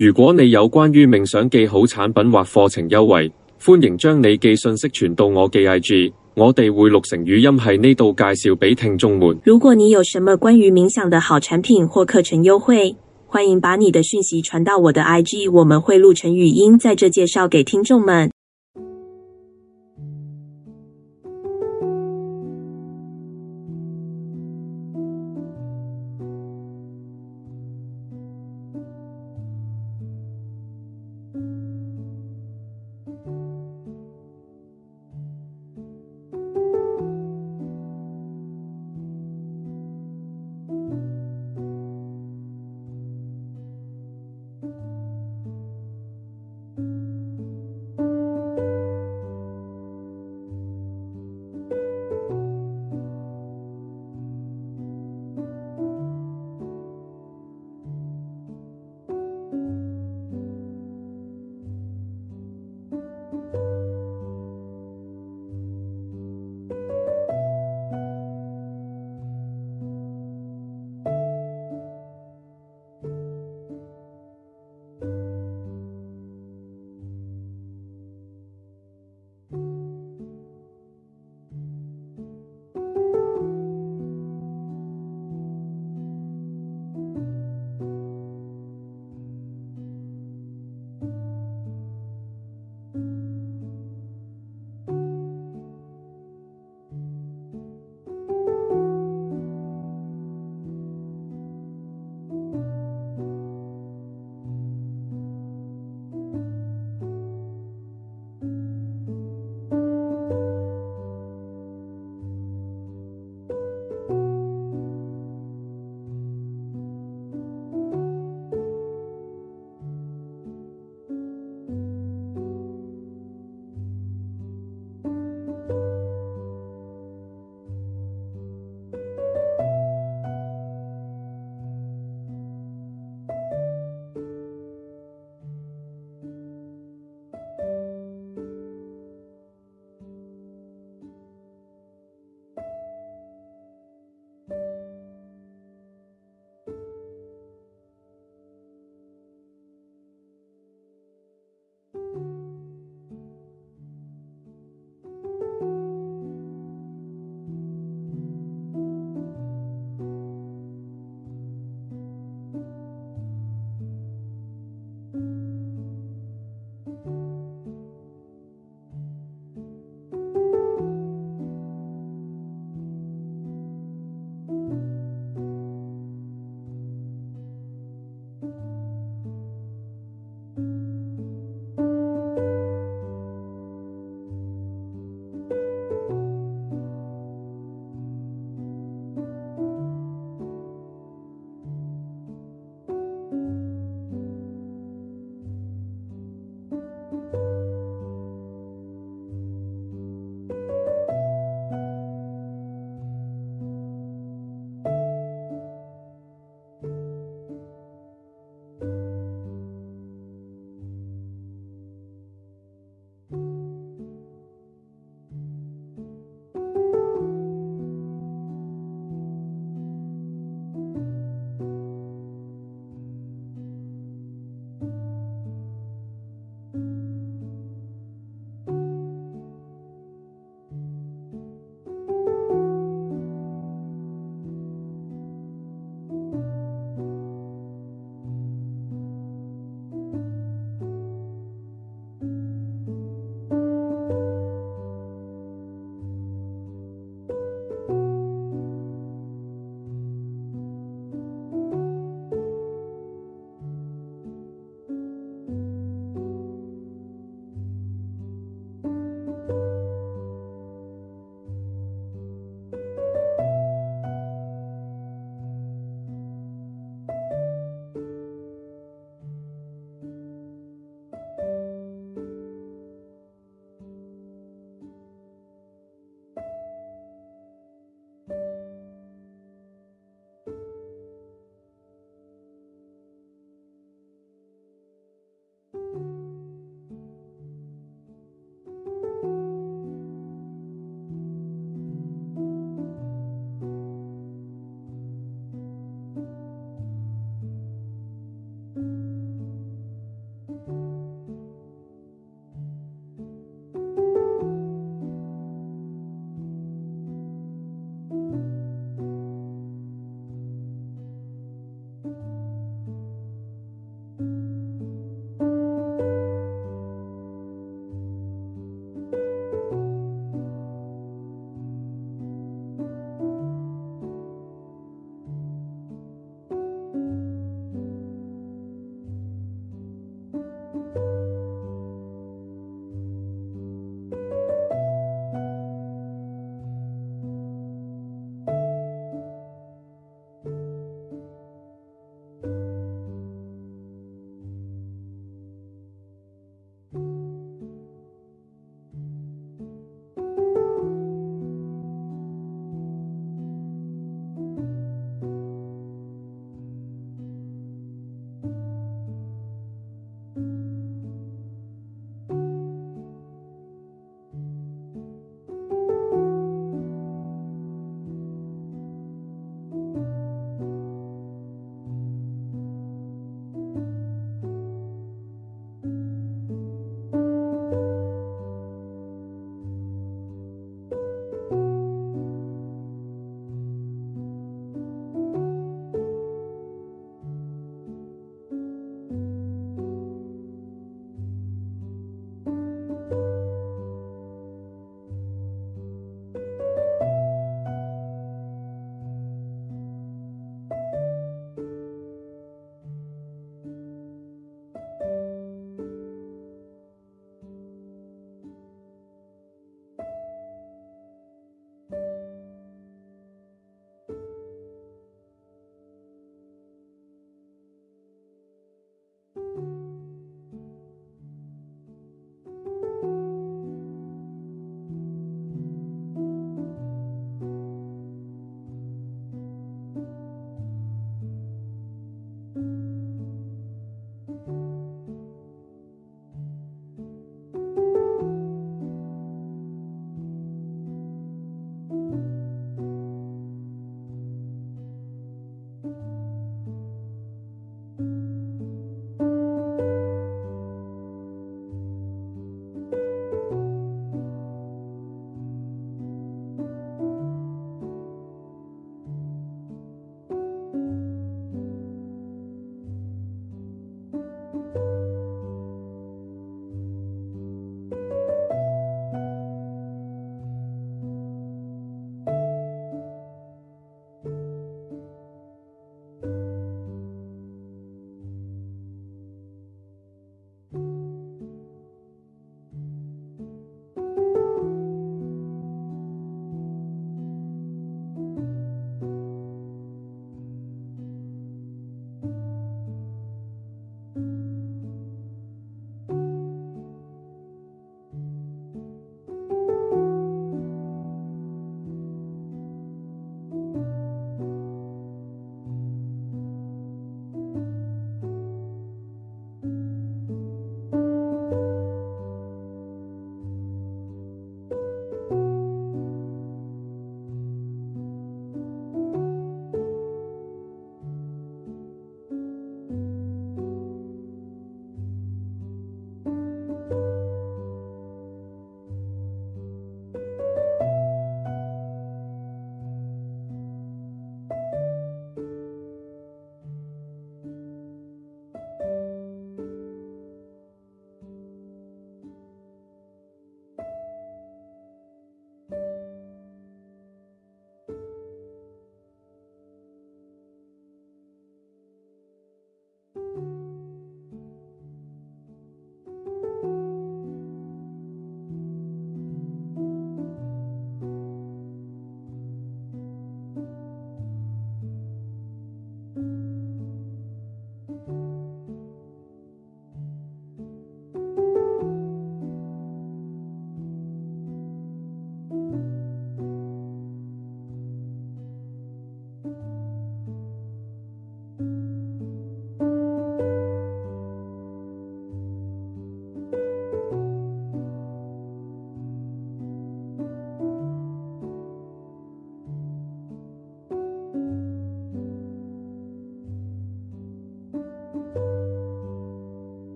如果你有关于冥想记好产品或课程优惠，欢迎将你寄信息传到我嘅 IG，我哋会录成语音喺呢度介绍俾听众们。如果你有什么关于冥想的好产品或课程优惠，欢迎把你的讯息传到我的 IG，我们会录成语音在这介绍给听众们。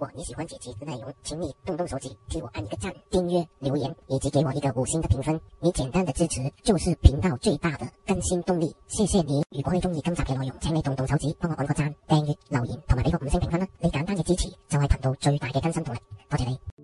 如果你喜欢这期的内容，请你动动手指替我按一个赞、订阅、留言，以及给我一个五星的评分。你简单的支持就是频道最大的更新动力。谢谢你！如果你中意今集嘅内容，请你动动手指帮我按个赞、订阅、留言同埋俾个五星评分啦！你简单嘅支持就係頻道最大嘅更新动力。多谢你。